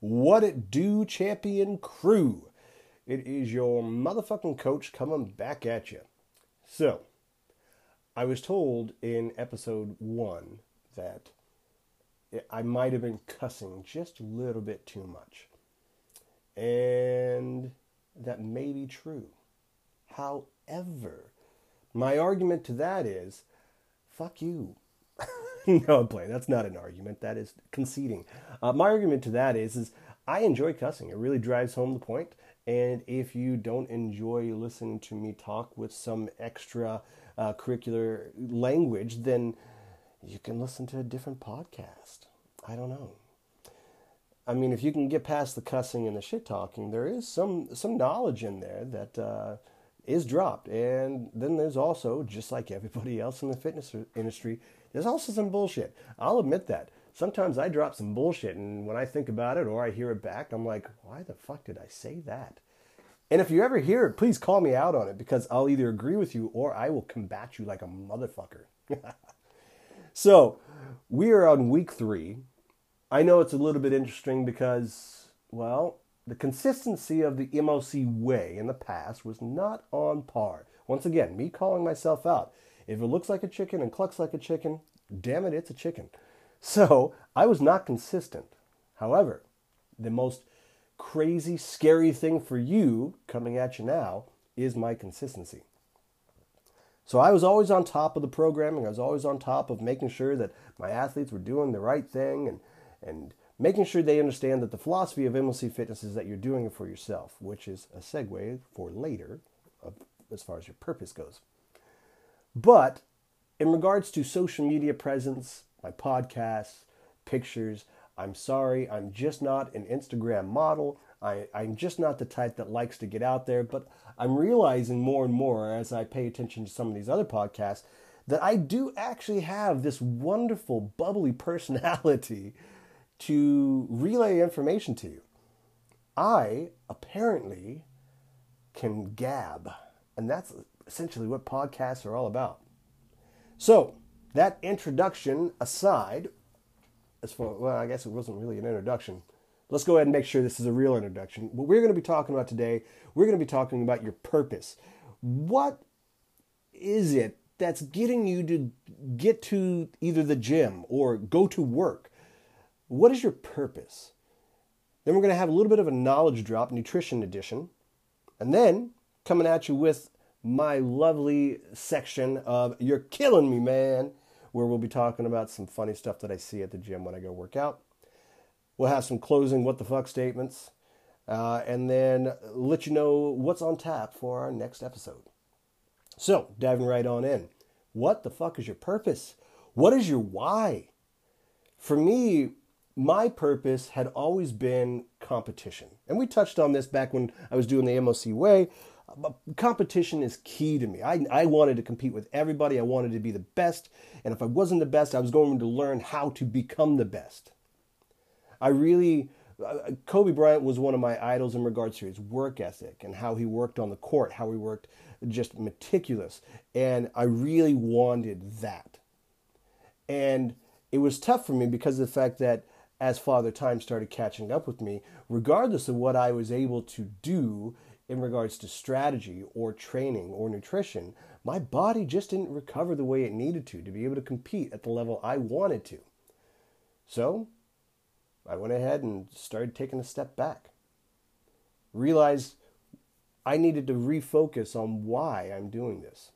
What it do, champion crew? It is your motherfucking coach coming back at you. So, I was told in episode one that I might have been cussing just a little bit too much. And that may be true. However, my argument to that is fuck you. no, I'm playing. That's not an argument. That is conceding. Uh, my argument to that is, is I enjoy cussing. It really drives home the point. And if you don't enjoy listening to me talk with some extra uh, curricular language, then you can listen to a different podcast. I don't know. I mean, if you can get past the cussing and the shit talking, there is some some knowledge in there that uh, is dropped. And then there's also, just like everybody else in the fitness industry, there's also some bullshit. I'll admit that. Sometimes I drop some bullshit, and when I think about it or I hear it back, I'm like, why the fuck did I say that? And if you ever hear it, please call me out on it because I'll either agree with you or I will combat you like a motherfucker. so, we are on week three. I know it's a little bit interesting because, well, the consistency of the MOC way in the past was not on par. Once again, me calling myself out. If it looks like a chicken and clucks like a chicken, damn it, it's a chicken. So I was not consistent. However, the most crazy, scary thing for you coming at you now is my consistency. So I was always on top of the programming. I was always on top of making sure that my athletes were doing the right thing and, and making sure they understand that the philosophy of MLC Fitness is that you're doing it for yourself, which is a segue for later as far as your purpose goes. But in regards to social media presence, my podcasts, pictures, I'm sorry, I'm just not an Instagram model. I, I'm just not the type that likes to get out there, but I'm realizing more and more as I pay attention to some of these other podcasts that I do actually have this wonderful, bubbly personality to relay information to you. I apparently can gab, and that's essentially what podcasts are all about. So, that introduction aside, as far well, I guess it wasn't really an introduction. Let's go ahead and make sure this is a real introduction. What we're going to be talking about today, we're going to be talking about your purpose. What is it that's getting you to get to either the gym or go to work? What is your purpose? Then we're going to have a little bit of a knowledge drop, nutrition edition. And then coming at you with my lovely section of You're Killing Me, Man, where we'll be talking about some funny stuff that I see at the gym when I go work out. We'll have some closing what the fuck statements, uh, and then let you know what's on tap for our next episode. So, diving right on in. What the fuck is your purpose? What is your why? For me, my purpose had always been competition. And we touched on this back when I was doing the MOC way. Competition is key to me. I, I wanted to compete with everybody. I wanted to be the best. And if I wasn't the best, I was going to learn how to become the best. I really, uh, Kobe Bryant was one of my idols in regards to his work ethic and how he worked on the court, how he worked just meticulous. And I really wanted that. And it was tough for me because of the fact that as Father Time started catching up with me, regardless of what I was able to do in regards to strategy or training or nutrition, my body just didn't recover the way it needed to to be able to compete at the level I wanted to. So I went ahead and started taking a step back. Realized I needed to refocus on why I'm doing this.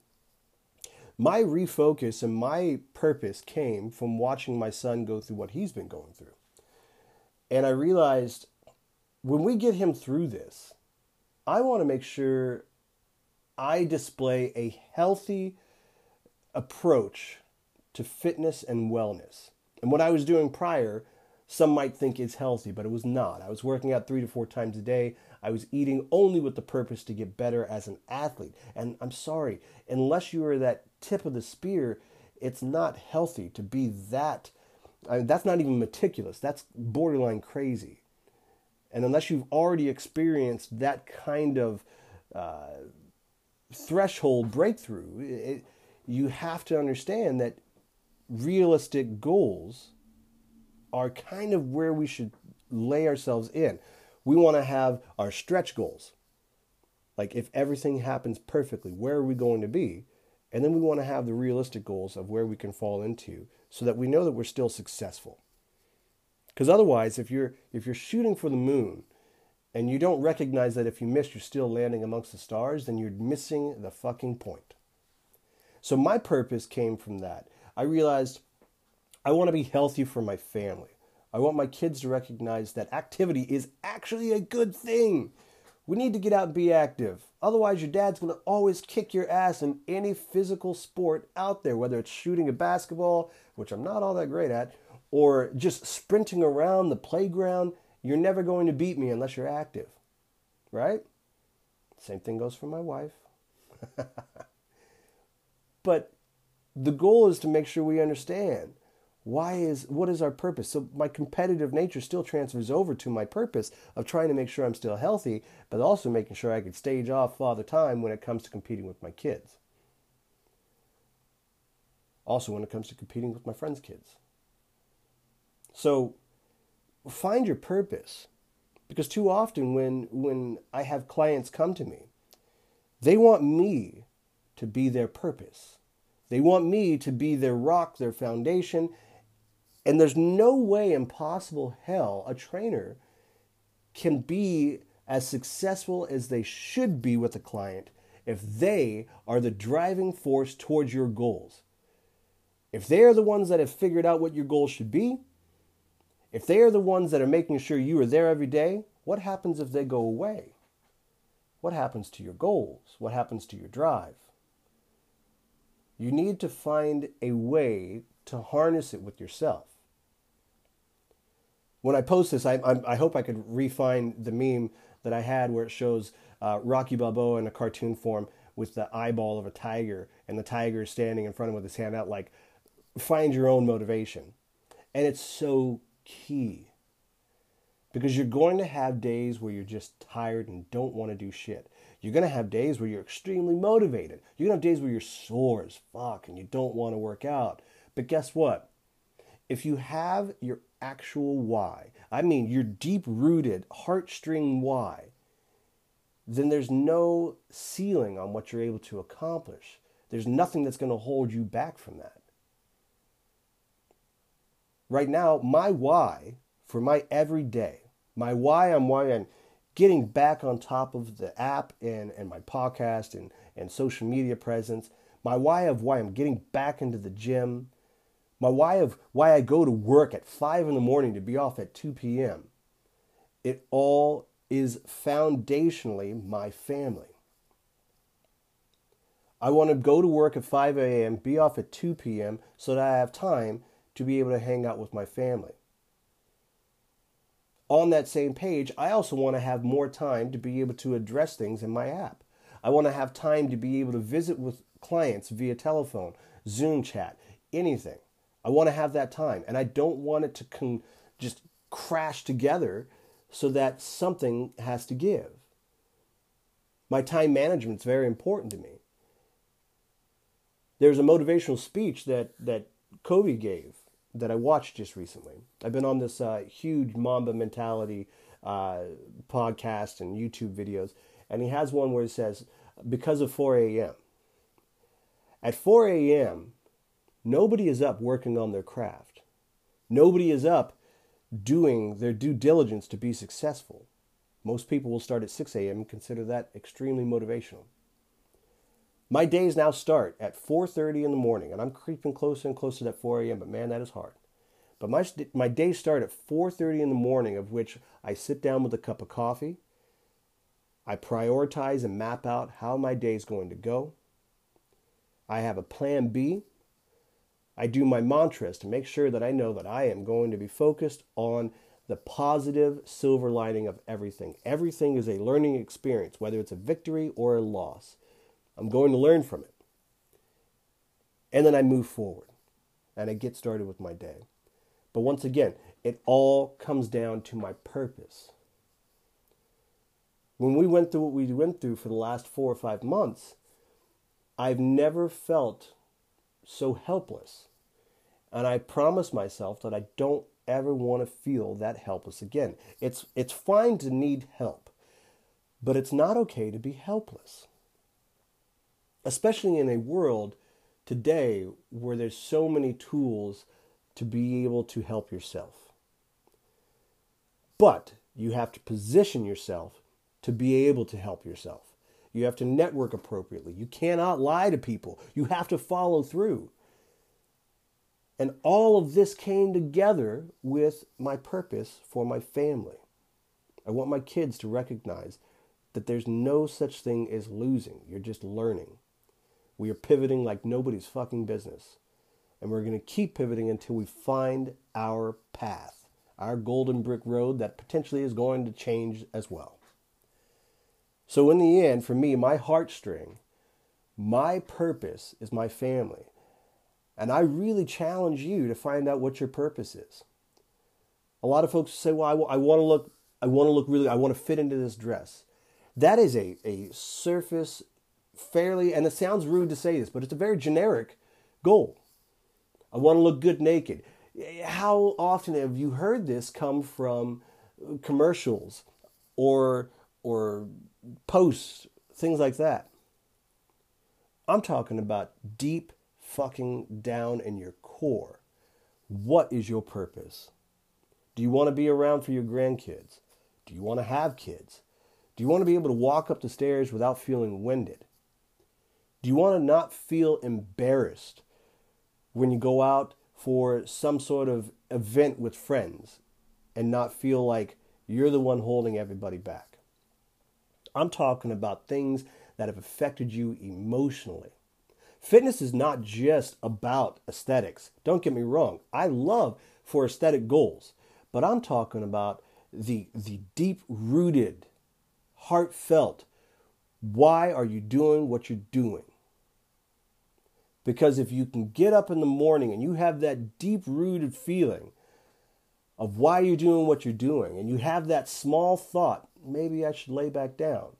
My refocus and my purpose came from watching my son go through what he's been going through. And I realized when we get him through this, I want to make sure I display a healthy approach to fitness and wellness. And what I was doing prior, some might think is healthy, but it was not. I was working out three to four times a day. I was eating only with the purpose to get better as an athlete. And I'm sorry, unless you are that tip of the spear, it's not healthy to be that. I mean, that's not even meticulous. That's borderline crazy. And unless you've already experienced that kind of uh, threshold breakthrough, it, you have to understand that realistic goals are kind of where we should lay ourselves in. We want to have our stretch goals. Like if everything happens perfectly, where are we going to be? And then we want to have the realistic goals of where we can fall into so that we know that we're still successful. Because otherwise, if you're if you're shooting for the moon and you don't recognize that if you miss you're still landing amongst the stars, then you're missing the fucking point. So my purpose came from that. I realized I want to be healthy for my family. I want my kids to recognize that activity is actually a good thing. We need to get out and be active. Otherwise, your dad's going to always kick your ass in any physical sport out there, whether it's shooting a basketball, which I'm not all that great at, or just sprinting around the playground. You're never going to beat me unless you're active, right? Same thing goes for my wife. but the goal is to make sure we understand why is what is our purpose so my competitive nature still transfers over to my purpose of trying to make sure i'm still healthy but also making sure i can stage off father time when it comes to competing with my kids also when it comes to competing with my friends kids so find your purpose. Because too often when when i have clients come to me they want me to be their purpose. They want me to be their rock their foundation. And there's no way in possible hell a trainer can be as successful as they should be with a client if they are the driving force towards your goals. If they are the ones that have figured out what your goals should be, if they are the ones that are making sure you are there every day, what happens if they go away? What happens to your goals? What happens to your drive? You need to find a way to harness it with yourself when I post this, I, I, I, hope I could refine the meme that I had where it shows uh, Rocky Balboa in a cartoon form with the eyeball of a tiger, and the tiger is standing in front of him with his hand out, like, find your own motivation. And it's so key because you're going to have days where you're just tired and don't want to do shit. You're going to have days where you're extremely motivated. You're going to have days where you're sore as fuck and you don't want to work out. But guess what? If you have your actual why, I mean your deep rooted heartstring why, then there's no ceiling on what you're able to accomplish. There's nothing that's going to hold you back from that. Right now, my why for my everyday, my why I'm why I'm getting back on top of the app and, and my podcast and, and social media presence, my why of why I'm getting back into the gym, my why of why I go to work at 5 in the morning to be off at 2 p.m. It all is foundationally my family. I want to go to work at 5 a.m., be off at 2 p.m., so that I have time to be able to hang out with my family. On that same page, I also want to have more time to be able to address things in my app. I want to have time to be able to visit with clients via telephone, Zoom chat, anything. I want to have that time, and I don't want it to con- just crash together so that something has to give. My time management is very important to me. There's a motivational speech that that Kobe gave that I watched just recently. I've been on this uh, huge Mamba mentality uh, podcast and YouTube videos, and he has one where he says, "Because of 4 a.m." At 4 a.m., Nobody is up working on their craft. Nobody is up doing their due diligence to be successful. Most people will start at 6 a.m. and consider that extremely motivational. My days now start at 4:30 in the morning, and I'm creeping closer and closer to that 4 a.m. But man, that is hard. But my my days start at 4:30 in the morning, of which I sit down with a cup of coffee. I prioritize and map out how my day is going to go. I have a plan B I do my mantras to make sure that I know that I am going to be focused on the positive silver lining of everything. Everything is a learning experience, whether it's a victory or a loss. I'm going to learn from it. And then I move forward and I get started with my day. But once again, it all comes down to my purpose. When we went through what we went through for the last four or five months, I've never felt so helpless. And I promise myself that I don't ever want to feel that helpless again. It's, it's fine to need help, but it's not okay to be helpless. Especially in a world today where there's so many tools to be able to help yourself. But you have to position yourself to be able to help yourself. You have to network appropriately. You cannot lie to people. You have to follow through. And all of this came together with my purpose for my family. I want my kids to recognize that there's no such thing as losing. You're just learning. We are pivoting like nobody's fucking business. And we're going to keep pivoting until we find our path, our golden brick road that potentially is going to change as well. So, in the end, for me, my heartstring, my purpose is my family. And I really challenge you to find out what your purpose is. A lot of folks say, well, I, w- I want to look, I want to look really, I want to fit into this dress. That is a, a surface, fairly, and it sounds rude to say this, but it's a very generic goal. I want to look good naked. How often have you heard this come from commercials or, or posts, things like that. I'm talking about deep fucking down in your core. What is your purpose? Do you want to be around for your grandkids? Do you want to have kids? Do you want to be able to walk up the stairs without feeling winded? Do you want to not feel embarrassed when you go out for some sort of event with friends and not feel like you're the one holding everybody back? I'm talking about things that have affected you emotionally. Fitness is not just about aesthetics. Don't get me wrong. I love for aesthetic goals, but I'm talking about the the deep rooted, heartfelt why are you doing what you're doing? Because if you can get up in the morning and you have that deep rooted feeling of why you're doing what you're doing, and you have that small thought, maybe I should lay back down.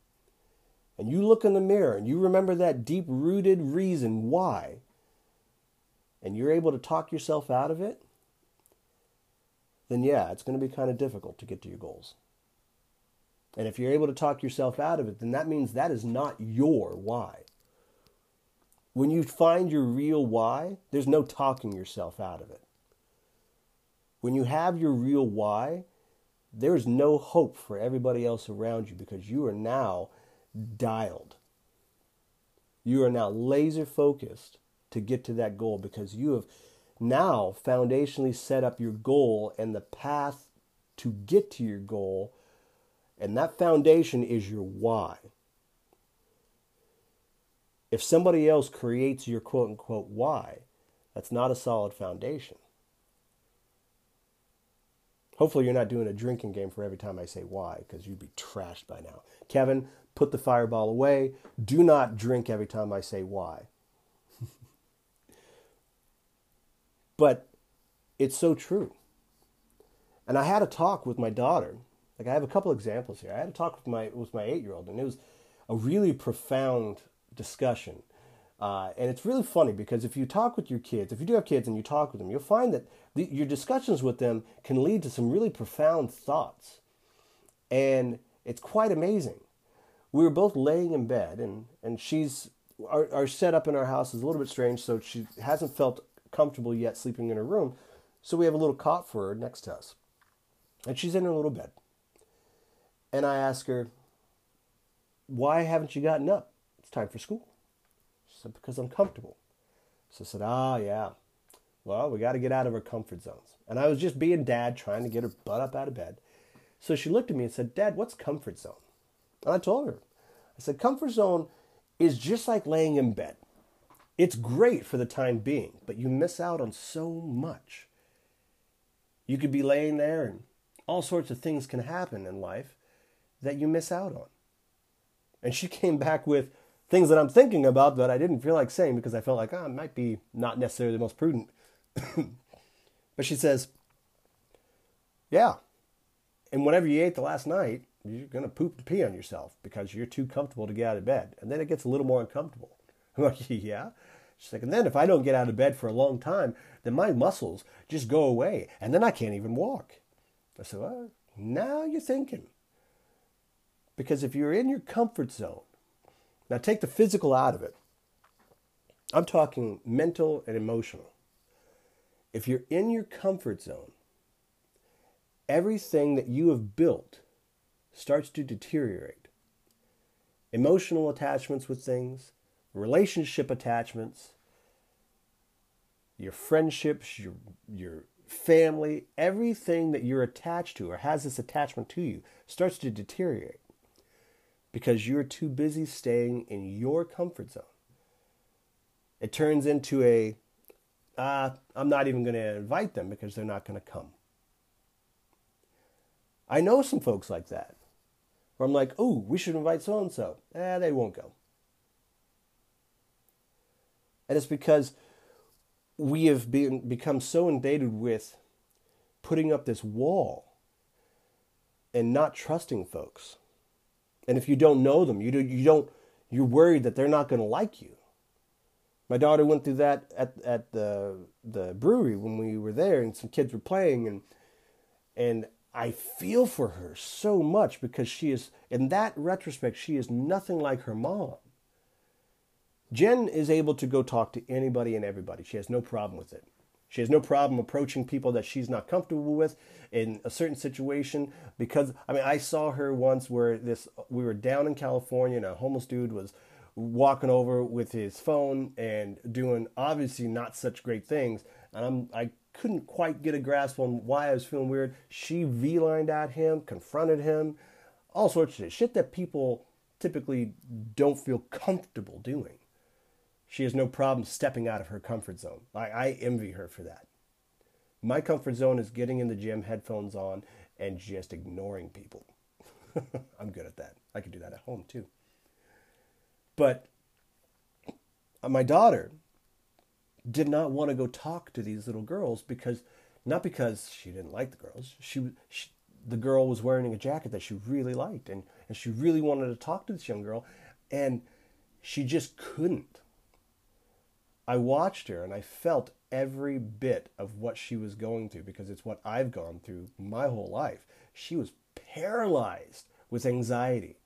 And you look in the mirror and you remember that deep rooted reason why, and you're able to talk yourself out of it, then yeah, it's going to be kind of difficult to get to your goals. And if you're able to talk yourself out of it, then that means that is not your why. When you find your real why, there's no talking yourself out of it. When you have your real why, there's no hope for everybody else around you because you are now dialed. You are now laser focused to get to that goal because you have now foundationally set up your goal and the path to get to your goal. And that foundation is your why. If somebody else creates your quote unquote why, that's not a solid foundation. Hopefully, you're not doing a drinking game for every time I say why, because you'd be trashed by now. Kevin, put the fireball away. Do not drink every time I say why. but it's so true. And I had a talk with my daughter. Like I have a couple examples here. I had a talk with my with my eight year old, and it was a really profound discussion. Uh, and it's really funny because if you talk with your kids, if you do have kids and you talk with them, you'll find that the, your discussions with them can lead to some really profound thoughts. And it's quite amazing. We were both laying in bed, and, and she's, our, our setup in our house is a little bit strange, so she hasn't felt comfortable yet sleeping in her room. So we have a little cot for her next to us. And she's in her little bed. And I ask her, Why haven't you gotten up? Time for school. She said, Because I'm comfortable. So I said, Ah, yeah. Well, we got to get out of our comfort zones. And I was just being dad, trying to get her butt up out of bed. So she looked at me and said, Dad, what's comfort zone? And I told her, I said, comfort zone is just like laying in bed. It's great for the time being, but you miss out on so much. You could be laying there and all sorts of things can happen in life that you miss out on. And she came back with things that I'm thinking about that I didn't feel like saying because I felt like, oh, it might be not necessarily the most prudent. but she says, yeah. And whatever you ate the last night, you're going to poop and pee on yourself because you're too comfortable to get out of bed. And then it gets a little more uncomfortable. I'm like, yeah. She's like, and then if I don't get out of bed for a long time, then my muscles just go away, and then I can't even walk. I said, well, now you're thinking. Because if you're in your comfort zone, now take the physical out of it. I'm talking mental and emotional. If you're in your comfort zone, everything that you have built starts to deteriorate. Emotional attachments with things, relationship attachments, your friendships, your, your family, everything that you're attached to or has this attachment to you starts to deteriorate because you're too busy staying in your comfort zone. It turns into a, uh, I'm not even going to invite them because they're not going to come. I know some folks like that. Where I'm like, oh, we should invite so and so. Eh, they won't go. And it's because we have been become so invaded with putting up this wall and not trusting folks. And if you don't know them, you do, you don't you're worried that they're not going to like you. My daughter went through that at at the the brewery when we were there and some kids were playing and and I feel for her so much because she is in that retrospect she is nothing like her mom. Jen is able to go talk to anybody and everybody. She has no problem with it. She has no problem approaching people that she's not comfortable with in a certain situation because I mean I saw her once where this we were down in California and a homeless dude was walking over with his phone and doing obviously not such great things and I'm I couldn't quite get a grasp on why I was feeling weird. She V-lined at him, confronted him, all sorts of shit, shit that people typically don't feel comfortable doing. She has no problem stepping out of her comfort zone. I, I envy her for that. My comfort zone is getting in the gym, headphones on, and just ignoring people. I'm good at that. I can do that at home too. But uh, my daughter did not want to go talk to these little girls because, not because she didn't like the girls, she, she the girl was wearing a jacket that she really liked and, and she really wanted to talk to this young girl and she just couldn't I watched her and I felt every bit of what she was going through because it's what I've gone through my whole life. She was paralyzed with anxiety,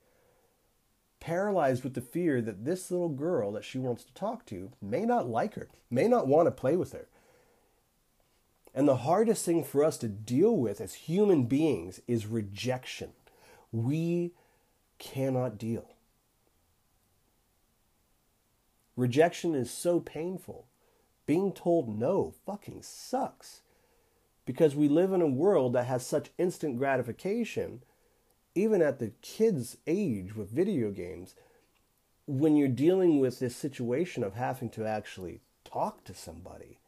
paralyzed with the fear that this little girl that she wants to talk to may not like her, may not want to play with her. And the hardest thing for us to deal with as human beings is rejection. We cannot deal. Rejection is so painful. Being told no fucking sucks. Because we live in a world that has such instant gratification, even at the kids' age with video games, when you're dealing with this situation of having to actually talk to somebody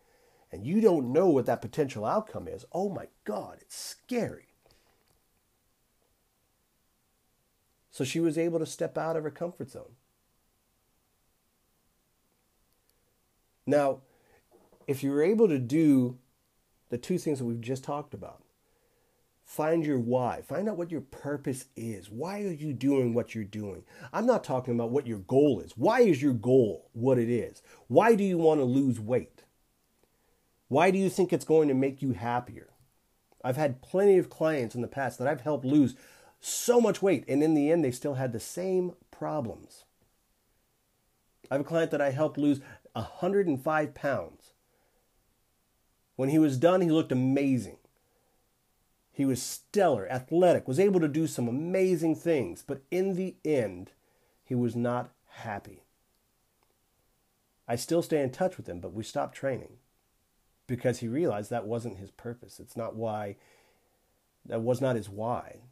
and you don't know what that potential outcome is, oh my God, it's scary. So she was able to step out of her comfort zone. Now, if you're able to do the two things that we've just talked about, find your why, find out what your purpose is. Why are you doing what you're doing? I'm not talking about what your goal is. Why is your goal what it is? Why do you want to lose weight? Why do you think it's going to make you happier? I've had plenty of clients in the past that I've helped lose so much weight, and in the end, they still had the same problems. I have a client that I helped lose 105 pounds. When he was done, he looked amazing. He was stellar, athletic, was able to do some amazing things, but in the end, he was not happy. I still stay in touch with him, but we stopped training because he realized that wasn't his purpose. It's not why, that was not his why,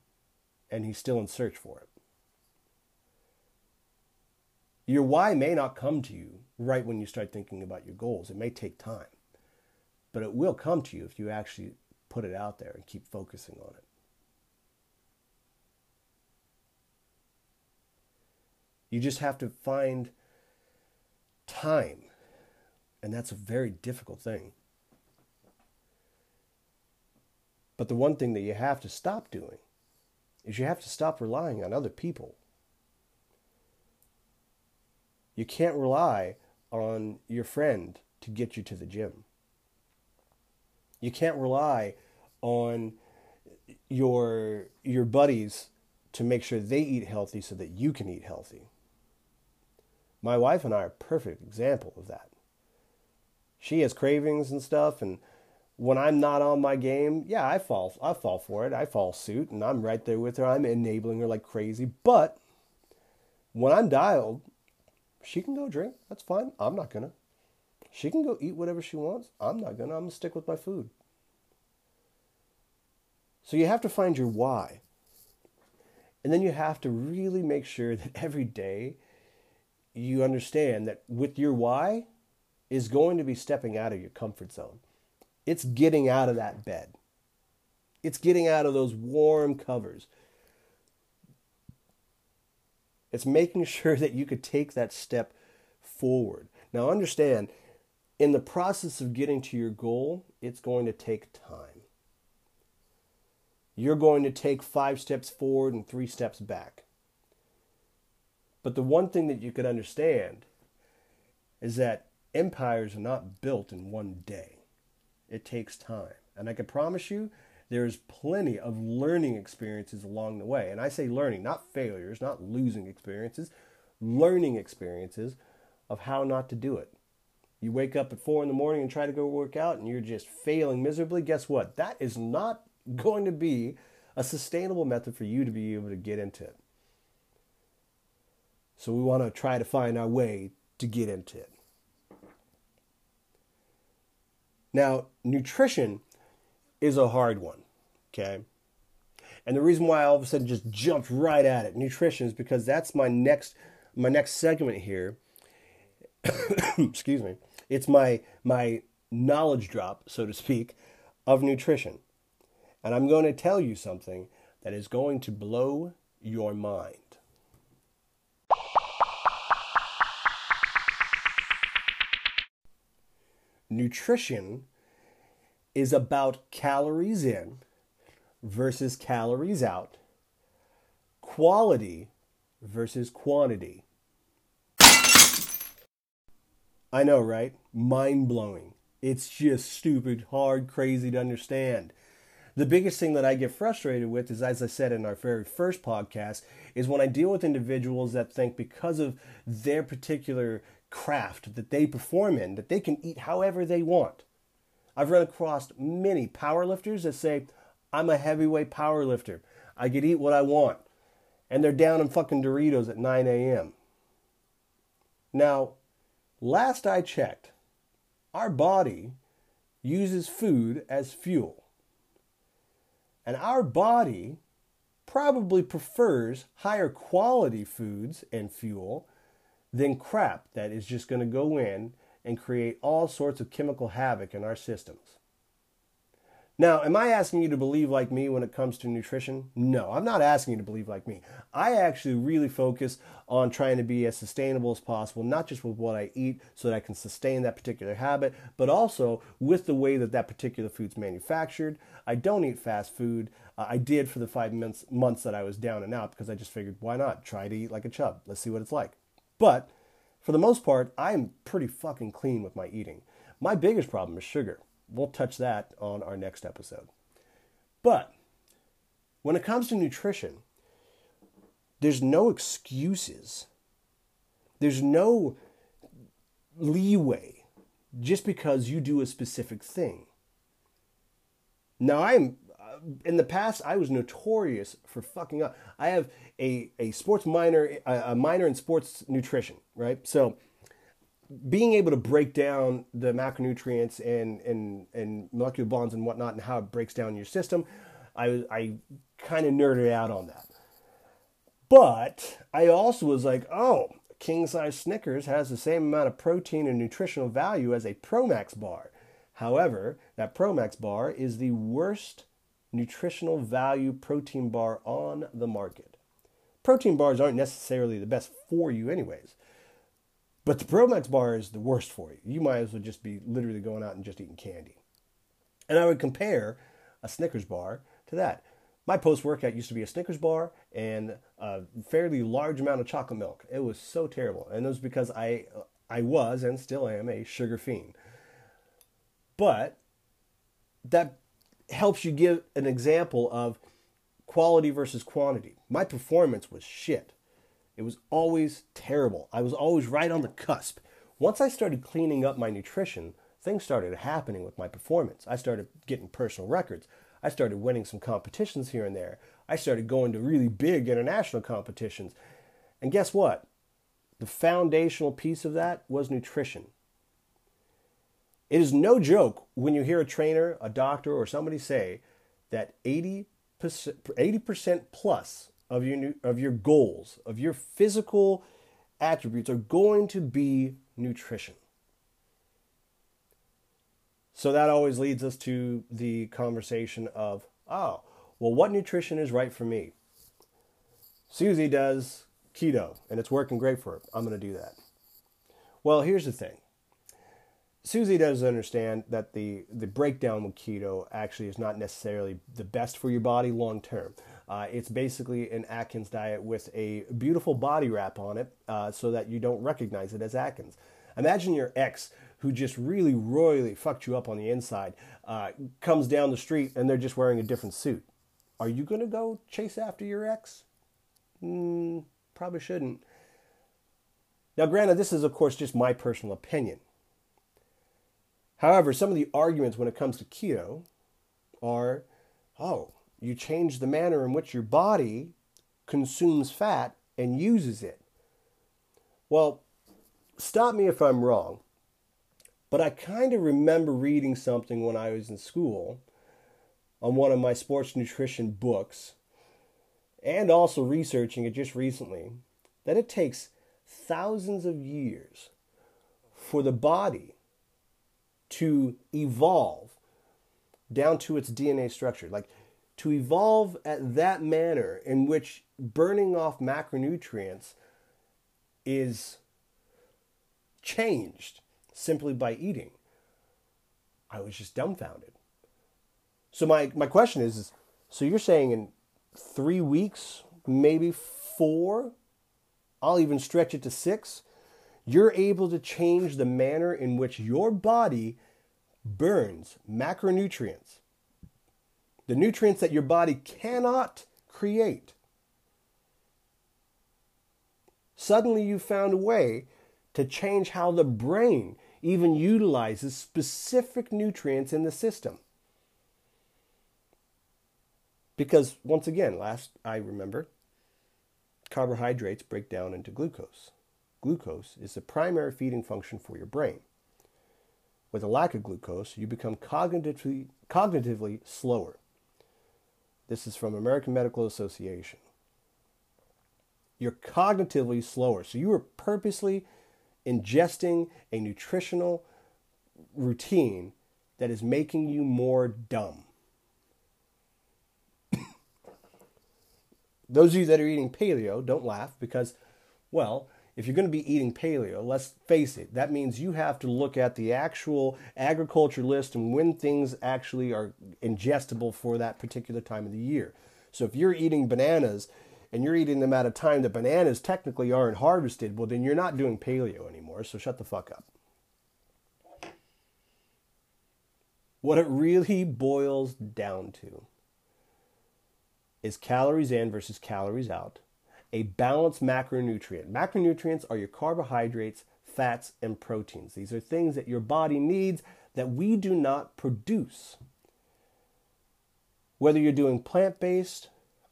and he's still in search for it. Your why may not come to you right when you start thinking about your goals. It may take time, but it will come to you if you actually put it out there and keep focusing on it. You just have to find time, and that's a very difficult thing. But the one thing that you have to stop doing is you have to stop relying on other people you can't rely on your friend to get you to the gym. You can't rely on your your buddies to make sure they eat healthy so that you can eat healthy. My wife and I are a perfect example of that. She has cravings and stuff and when I'm not on my game, yeah, I fall I fall for it. I fall suit and I'm right there with her. I'm enabling her like crazy. But when I'm dialed, she can go drink. That's fine. I'm not gonna. She can go eat whatever she wants. I'm not gonna. I'm gonna stick with my food. So you have to find your why. And then you have to really make sure that every day you understand that with your why is going to be stepping out of your comfort zone. It's getting out of that bed. It's getting out of those warm covers. It's making sure that you could take that step forward. Now, understand, in the process of getting to your goal, it's going to take time. You're going to take five steps forward and three steps back. But the one thing that you could understand is that empires are not built in one day. It takes time. And I can promise you, there's plenty of learning experiences along the way. And I say learning, not failures, not losing experiences, learning experiences of how not to do it. You wake up at four in the morning and try to go work out and you're just failing miserably. Guess what? That is not going to be a sustainable method for you to be able to get into it. So we want to try to find our way to get into it. Now, nutrition is a hard one, okay? And the reason why I all of a sudden just jumped right at it, nutrition, is because that's my next my next segment here. Excuse me. It's my my knowledge drop, so to speak, of nutrition. And I'm going to tell you something that is going to blow your mind. Nutrition is about calories in versus calories out, quality versus quantity. I know, right? Mind blowing. It's just stupid, hard, crazy to understand the biggest thing that I get frustrated with is, as I said in our very first podcast, is when I deal with individuals that think because of their particular craft that they perform in, that they can eat however they want. I've run across many powerlifters that say, I'm a heavyweight powerlifter. I could eat what I want. And they're down in fucking Doritos at 9 a.m. Now, last I checked, our body uses food as fuel. And our body probably prefers higher quality foods and fuel than crap that is just going to go in and create all sorts of chemical havoc in our systems. Now, am I asking you to believe like me when it comes to nutrition? No, I'm not asking you to believe like me. I actually really focus on trying to be as sustainable as possible, not just with what I eat so that I can sustain that particular habit, but also with the way that that particular food's manufactured. I don't eat fast food. Uh, I did for the five months, months that I was down and out because I just figured, why not? Try to eat like a chub. Let's see what it's like. But for the most part, I'm pretty fucking clean with my eating. My biggest problem is sugar we'll touch that on our next episode. But when it comes to nutrition, there's no excuses. There's no leeway just because you do a specific thing. Now, I'm in the past I was notorious for fucking up. I have a, a sports minor, a minor in sports nutrition, right? So being able to break down the macronutrients and, and, and molecular bonds and whatnot and how it breaks down your system, I, I kind of nerded out on that. But I also was like, oh, king size Snickers has the same amount of protein and nutritional value as a Promax bar. However, that Promax bar is the worst nutritional value protein bar on the market. Protein bars aren't necessarily the best for you, anyways. But the Promax bar is the worst for you. You might as well just be literally going out and just eating candy. And I would compare a Snickers bar to that. My post workout used to be a Snickers bar and a fairly large amount of chocolate milk. It was so terrible. And it was because I I was and still am a sugar fiend. But that helps you give an example of quality versus quantity. My performance was shit. It was always terrible. I was always right on the cusp. Once I started cleaning up my nutrition, things started happening with my performance. I started getting personal records. I started winning some competitions here and there. I started going to really big international competitions. And guess what? The foundational piece of that was nutrition. It is no joke when you hear a trainer, a doctor, or somebody say that 80%, 80% plus of your, of your goals, of your physical attributes, are going to be nutrition. So that always leads us to the conversation of, oh, well, what nutrition is right for me? Susie does keto and it's working great for her. I'm going to do that. Well, here's the thing. Susie does understand that the, the breakdown with keto actually is not necessarily the best for your body long term. Uh, it's basically an Atkins diet with a beautiful body wrap on it uh, so that you don't recognize it as Atkins. Imagine your ex who just really royally fucked you up on the inside uh, comes down the street and they're just wearing a different suit. Are you going to go chase after your ex? Mm, probably shouldn't. Now, granted, this is, of course, just my personal opinion. However, some of the arguments when it comes to keto are oh, you change the manner in which your body consumes fat and uses it. Well, stop me if I'm wrong, but I kind of remember reading something when I was in school on one of my sports nutrition books and also researching it just recently that it takes thousands of years for the body to evolve down to its DNA structure. Like to evolve at that manner in which burning off macronutrients is changed simply by eating. I was just dumbfounded. So my, my question is, is so you're saying in three weeks, maybe four, I'll even stretch it to six, you're able to change the manner in which your body burns macronutrients, the nutrients that your body cannot create. Suddenly, you found a way to change how the brain even utilizes specific nutrients in the system. Because, once again, last I remember, carbohydrates break down into glucose. Glucose is the primary feeding function for your brain. With a lack of glucose, you become cognitively, cognitively slower. This is from American Medical Association. You're cognitively slower. So you are purposely ingesting a nutritional routine that is making you more dumb. Those of you that are eating paleo, don't laugh because, well, if you're going to be eating paleo, let's face it, that means you have to look at the actual agriculture list and when things actually are ingestible for that particular time of the year. So if you're eating bananas and you're eating them at a time that bananas technically aren't harvested, well, then you're not doing paleo anymore. So shut the fuck up. What it really boils down to is calories in versus calories out, a balanced macronutrient. Macronutrients are your carbohydrates, fats, and proteins. These are things that your body needs that we do not produce. Whether you're doing plant based,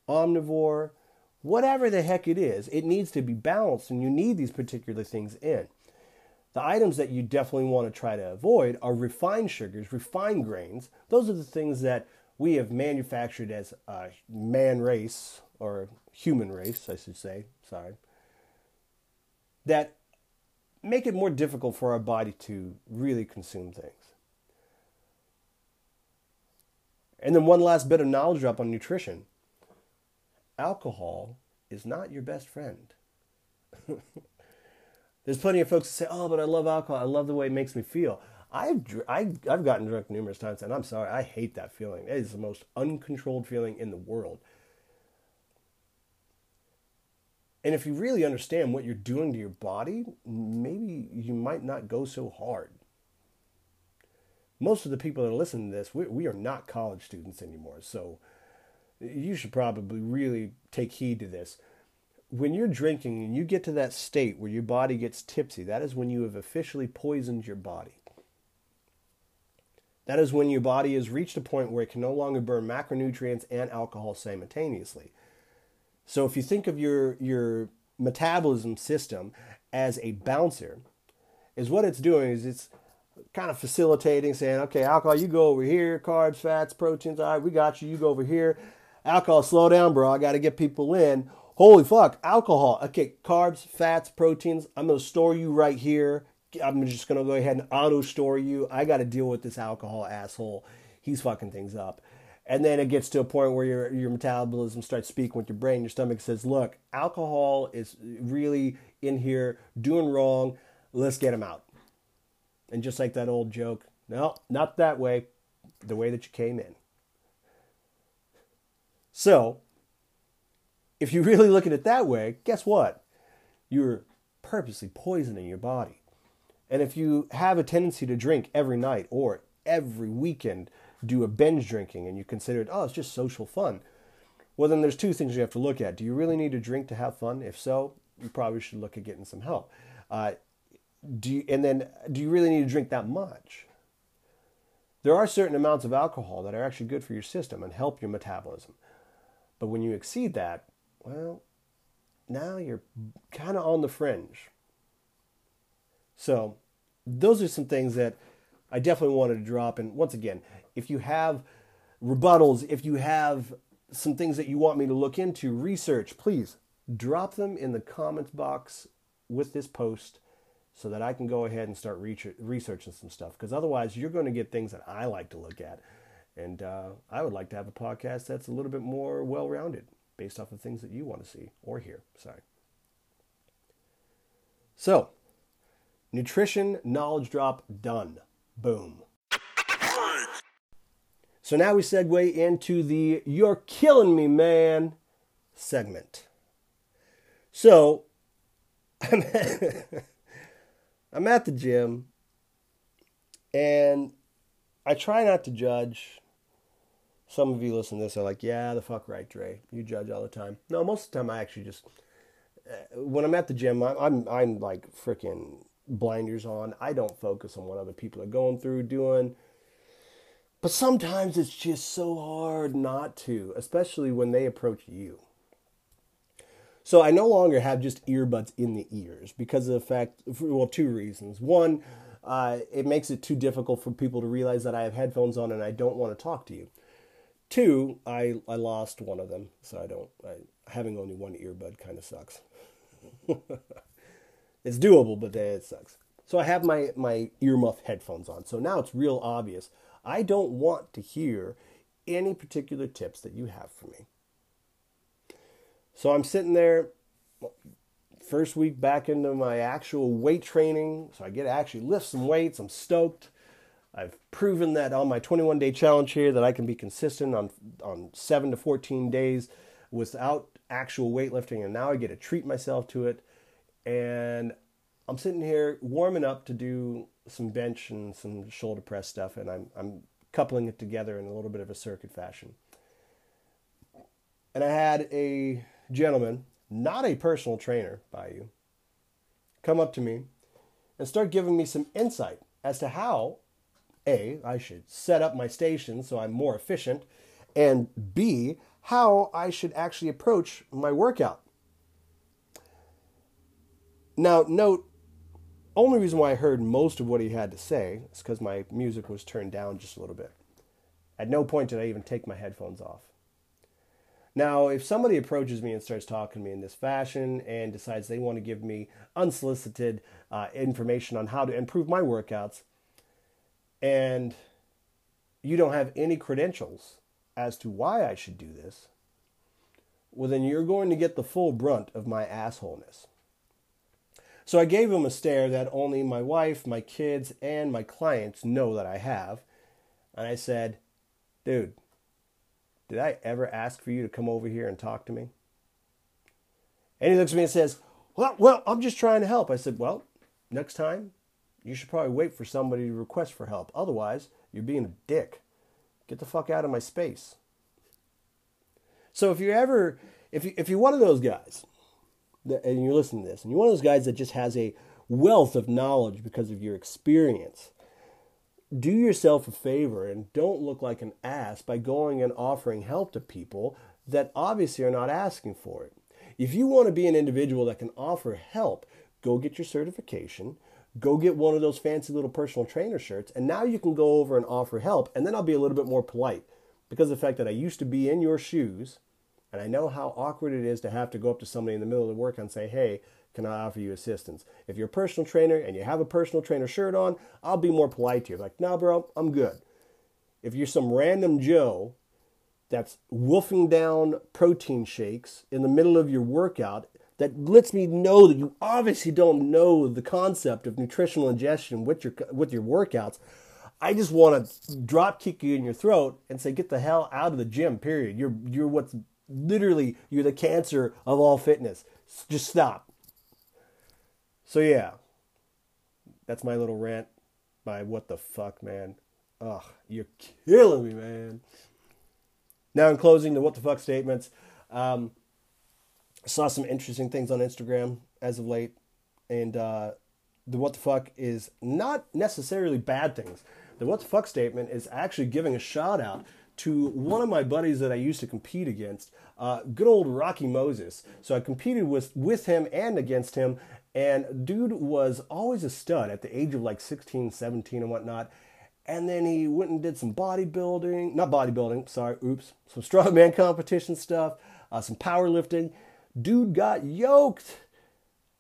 omnivore, whatever the heck it is, it needs to be balanced and you need these particular things in. The items that you definitely want to try to avoid are refined sugars, refined grains. Those are the things that we have manufactured as a man race, or human race, I should say, sorry, that make it more difficult for our body to really consume things. And then one last bit of knowledge drop on nutrition alcohol is not your best friend. There's plenty of folks that say, "Oh, but I love alcohol. I love the way it makes me feel." I've I've I've gotten drunk numerous times, and I'm sorry, I hate that feeling. It is the most uncontrolled feeling in the world. And if you really understand what you're doing to your body, maybe you might not go so hard. Most of the people that are listening to this, we, we are not college students anymore. So you should probably really take heed to this. When you're drinking and you get to that state where your body gets tipsy, that is when you have officially poisoned your body. That is when your body has reached a point where it can no longer burn macronutrients and alcohol simultaneously. So if you think of your your metabolism system as a bouncer, is what it's doing is it's kind of facilitating, saying, okay, alcohol, you go over here, carbs, fats, proteins, all right, we got you, you go over here. Alcohol, slow down, bro. I got to get people in. Holy fuck, alcohol. Okay, carbs, fats, proteins. I'm to store you right here. I'm just to go ahead and auto store you. I got to deal with this alcohol asshole. He's fucking things up. And then it gets to a point where your, your metabolism starts speaking with your brain. Your stomach says, look, alcohol is really in here doing wrong. Let's get him out. And just like that old joke, no, not that way, the way that you came in. So, if you really look at it that way, guess what? You're purposely poisoning your body. And if you have a tendency to drink every night or every weekend, do a binge drinking, and you consider it, oh, it's just social fun, well, then there's two things you have to look at. Do you really need to drink to have fun? If so, you probably should look at getting some help. Uh, do you, and then do you really need to drink that much? There are certain amounts of alcohol that are actually good for your system and help your metabolism. But when you exceed that, well, now you're kind of on the fringe. So, those are some things that I definitely wanted to drop. And once again, if you have rebuttals, if you have some things that you want me to look into, research, please drop them in the comments box with this post so that I can go ahead and start researching some stuff. Because otherwise, you're going to get things that I like to look at. And uh, I would like to have a podcast that's a little bit more well rounded based off of things that you want to see or hear. Sorry. So, nutrition knowledge drop done. Boom. So now we segue into the You're Killing Me, Man segment. So, I'm at, I'm at the gym and I try not to judge. Some of you listen to this are like, yeah, the fuck right, Dre. You judge all the time. No, most of the time I actually just, uh, when I'm at the gym, I'm, I'm, I'm like freaking blinders on. I don't focus on what other people are going through, doing but sometimes it's just so hard not to, especially when they approach you. So I no longer have just earbuds in the ears because of the fact, well, two reasons. One, uh, it makes it too difficult for people to realize that I have headphones on and I don't want to talk to you. Two, I, I lost one of them, so I don't, I, having only one earbud kind of sucks. it's doable, but it sucks. So I have my, my earmuff headphones on. So now it's real obvious I don't want to hear any particular tips that you have for me. So I'm sitting there, first week back into my actual weight training. So I get to actually lift some weights. I'm stoked. I've proven that on my 21 day challenge here that I can be consistent on, on 7 to 14 days without actual weightlifting. And now I get to treat myself to it. And I'm sitting here warming up to do some bench and some shoulder press stuff, and I'm I'm coupling it together in a little bit of a circuit fashion. And I had a gentleman, not a personal trainer by you, come up to me and start giving me some insight as to how A, I should set up my station so I'm more efficient, and B, how I should actually approach my workout. Now, note only reason why I heard most of what he had to say is because my music was turned down just a little bit. At no point did I even take my headphones off. Now, if somebody approaches me and starts talking to me in this fashion and decides they want to give me unsolicited uh, information on how to improve my workouts, and you don't have any credentials as to why I should do this, well, then you're going to get the full brunt of my assholeness. So I gave him a stare that only my wife, my kids, and my clients know that I have. And I said, Dude, did I ever ask for you to come over here and talk to me? And he looks at me and says, well, well, I'm just trying to help. I said, well, next time you should probably wait for somebody to request for help. Otherwise, you're being a dick. Get the fuck out of my space. So if you're ever, if, you, if you're one of those guys, and you're listening to this, and you're one of those guys that just has a wealth of knowledge because of your experience, do yourself a favor and don't look like an ass by going and offering help to people that obviously are not asking for it. If you want to be an individual that can offer help, go get your certification, go get one of those fancy little personal trainer shirts, and now you can go over and offer help. And then I'll be a little bit more polite because of the fact that I used to be in your shoes and I know how awkward it is to have to go up to somebody in the middle of the work and say, hey, can I offer you assistance? If you're a personal trainer and you have a personal trainer shirt on, I'll be more polite to you. Like, nah, bro, I'm good. If you're some random Joe that's wolfing down protein shakes in the middle of your workout that lets me know that you obviously don't know the concept of nutritional ingestion with your with your workouts. I just want to drop kick you in your throat and say, get the hell out of the gym. Period. You're you're what's literally you're the cancer of all fitness. Just stop. So yeah, that's my little rant by what the fuck, man. Ugh, you're killing me, man. Now, in closing, the what the fuck statements. Um, saw some interesting things on Instagram as of late, and uh, the what the fuck is not necessarily bad things. The what the fuck statement is actually giving a shout out to one of my buddies that I used to compete against, uh, good old Rocky Moses. So I competed with with him and against him, and dude was always a stud at the age of like 16, 17, and whatnot. And then he went and did some bodybuilding, not bodybuilding, sorry, oops, some strongman competition stuff, uh, some powerlifting. Dude got yoked.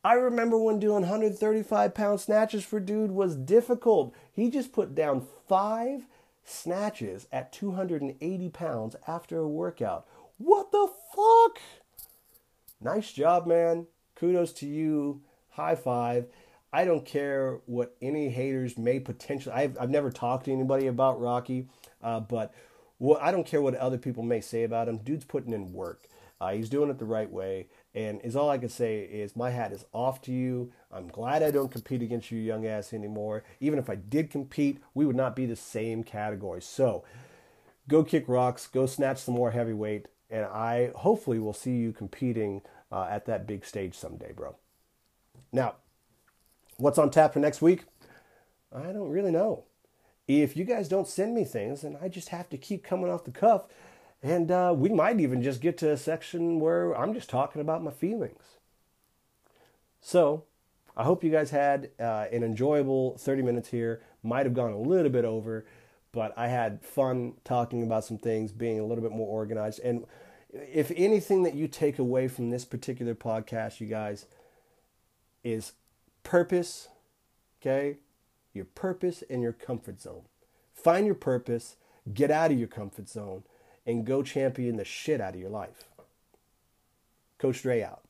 I remember when doing 135 pound snatches for dude was difficult. He just put down five snatches at 280 pounds after a workout. What the fuck? Nice job, man. Kudos to you. High five. I don't care what any haters may potentially. I've, I've never talked to anybody about Rocky, uh, but what, I don't care what other people may say about him. Dude's putting in work. Uh, he's doing it the right way. And is all I can say is my hat is off to you. I'm glad I don't compete against you, young ass, anymore. Even if I did compete, we would not be the same category. So go kick rocks, go snatch some more heavyweight, and I hopefully will see you competing uh, at that big stage someday, bro. Now, what's on tap for next week? I don't really know. If you guys don't send me things, and I just have to keep coming off the cuff and uh, we might even just get to a section where I'm just talking about my feelings. So, I hope you guys had uh, an enjoyable 30 minutes here. Might have gone a little bit over, but I had fun talking about some things, being a little bit more organized. And if anything that you take away from this particular podcast, you guys, is purpose, okay? Your purpose and your comfort zone. Find your purpose, get out of your comfort zone and go champion the shit out of your life. Coach Dre out.